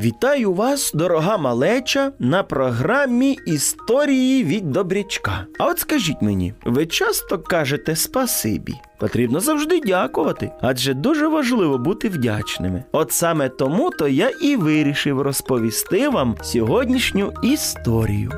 Вітаю вас, дорога малеча, на програмі Історії від Добрячка. А от скажіть мені, ви часто кажете спасибі? Потрібно завжди дякувати, адже дуже важливо бути вдячними. От саме тому то я і вирішив розповісти вам сьогоднішню історію.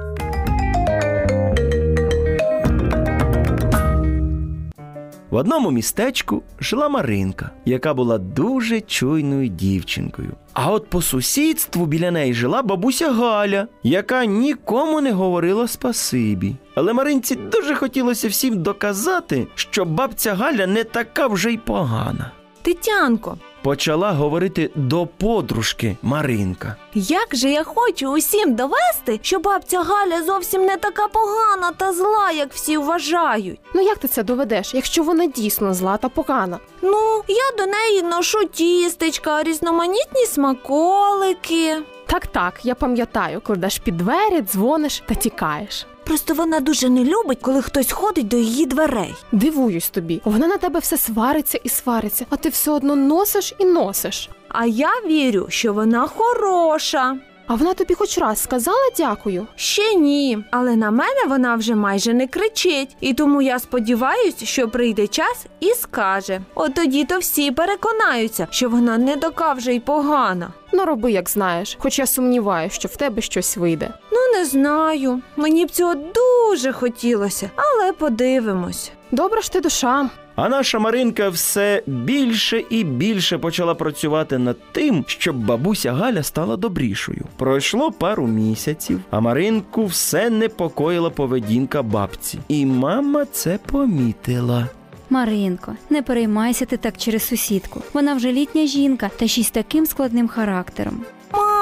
В одному містечку жила Маринка, яка була дуже чуйною дівчинкою. А от по сусідству біля неї жила бабуся Галя, яка нікому не говорила спасибі. Але Маринці дуже хотілося всім доказати, що бабця Галя не така вже й погана. Тетянко, Почала говорити до подружки Маринка. як же я хочу усім довести, що бабця Галя зовсім не така погана та зла, як всі вважають. Ну як ти це доведеш, якщо вона дійсно зла та погана? Ну, я до неї ношу тістечка, різноманітні смаколики. Так, так, я пам'ятаю, кладеш під двері, дзвониш та тікаєш. Просто вона дуже не любить, коли хтось ходить до її дверей. Дивуюсь тобі, вона на тебе все свариться і свариться, а ти все одно носиш і носиш. А я вірю, що вона хороша. А вона тобі хоч раз сказала дякую. Ще ні, але на мене вона вже майже не кричить, і тому я сподіваюся, що прийде час і скаже. От тоді то всі переконаються, що вона не така вже й погана. Ну роби, як знаєш, хоч я сумніваюся, що в тебе щось вийде. Не знаю. Мені б цього дуже хотілося, але подивимось. Добра ж ти душа. А наша Маринка все більше і більше почала працювати над тим, щоб бабуся Галя стала добрішою. Пройшло пару місяців, а Маринку все непокоїла поведінка бабці. І мама це помітила. Маринко, не переймайся ти так через сусідку. Вона вже літня жінка та ще й з таким складним характером.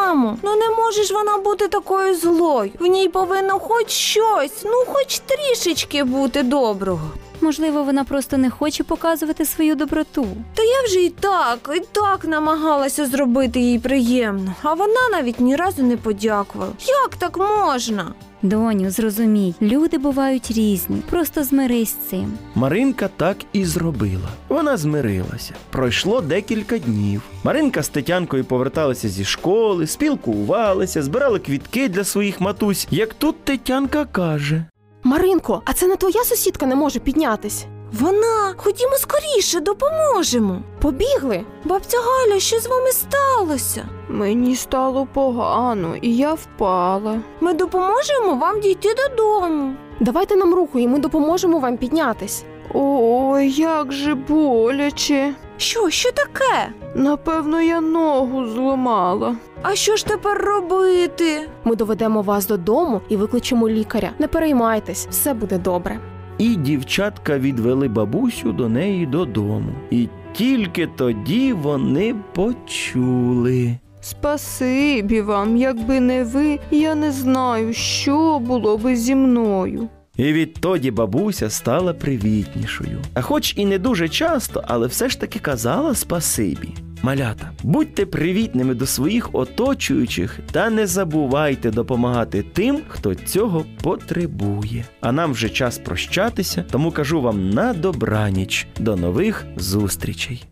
Мамо, ну не може ж вона бути такою злою. В ній повинно хоч щось, ну хоч трішечки бути доброго. Можливо, вона просто не хоче показувати свою доброту. Та я вже і так, і так намагалася зробити їй приємно, а вона навіть ні разу не подякувала. Як так можна? Доню, зрозумій, люди бувають різні. Просто змирись з цим. Маринка так і зробила. Вона змирилася. Пройшло декілька днів. Маринка з Тетянкою поверталися зі школи, спілкувалися, збирали квітки для своїх матусь. Як тут Тетянка каже: Маринко, а це не твоя сусідка не може піднятись. Вона, ходімо скоріше, допоможемо. Побігли. Бабця Галя, що з вами сталося? Мені стало погано, і я впала. Ми допоможемо вам дійти додому. Давайте нам руку, і ми допоможемо вам піднятись. Ой, як же боляче. Що, що таке? Напевно, я ногу зламала. А що ж тепер робити? Ми доведемо вас додому і викличемо лікаря. Не переймайтесь, все буде добре. І дівчатка відвели бабусю до неї додому. І тільки тоді вони почули. Спасибі вам, якби не ви, я не знаю, що було би зі мною. І відтоді бабуся стала привітнішою. А хоч і не дуже часто, але все ж таки казала спасибі. Малята, будьте привітними до своїх оточуючих та не забувайте допомагати тим, хто цього потребує. А нам вже час прощатися, тому кажу вам на добраніч. До нових зустрічей.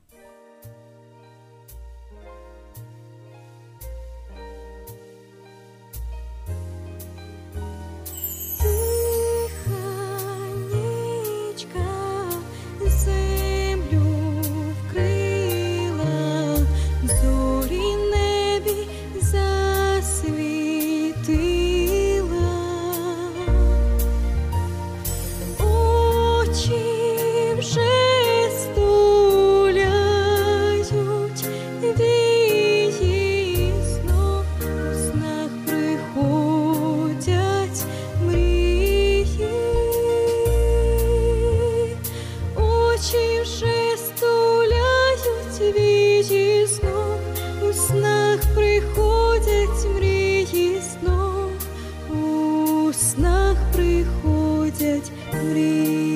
приходять мрії.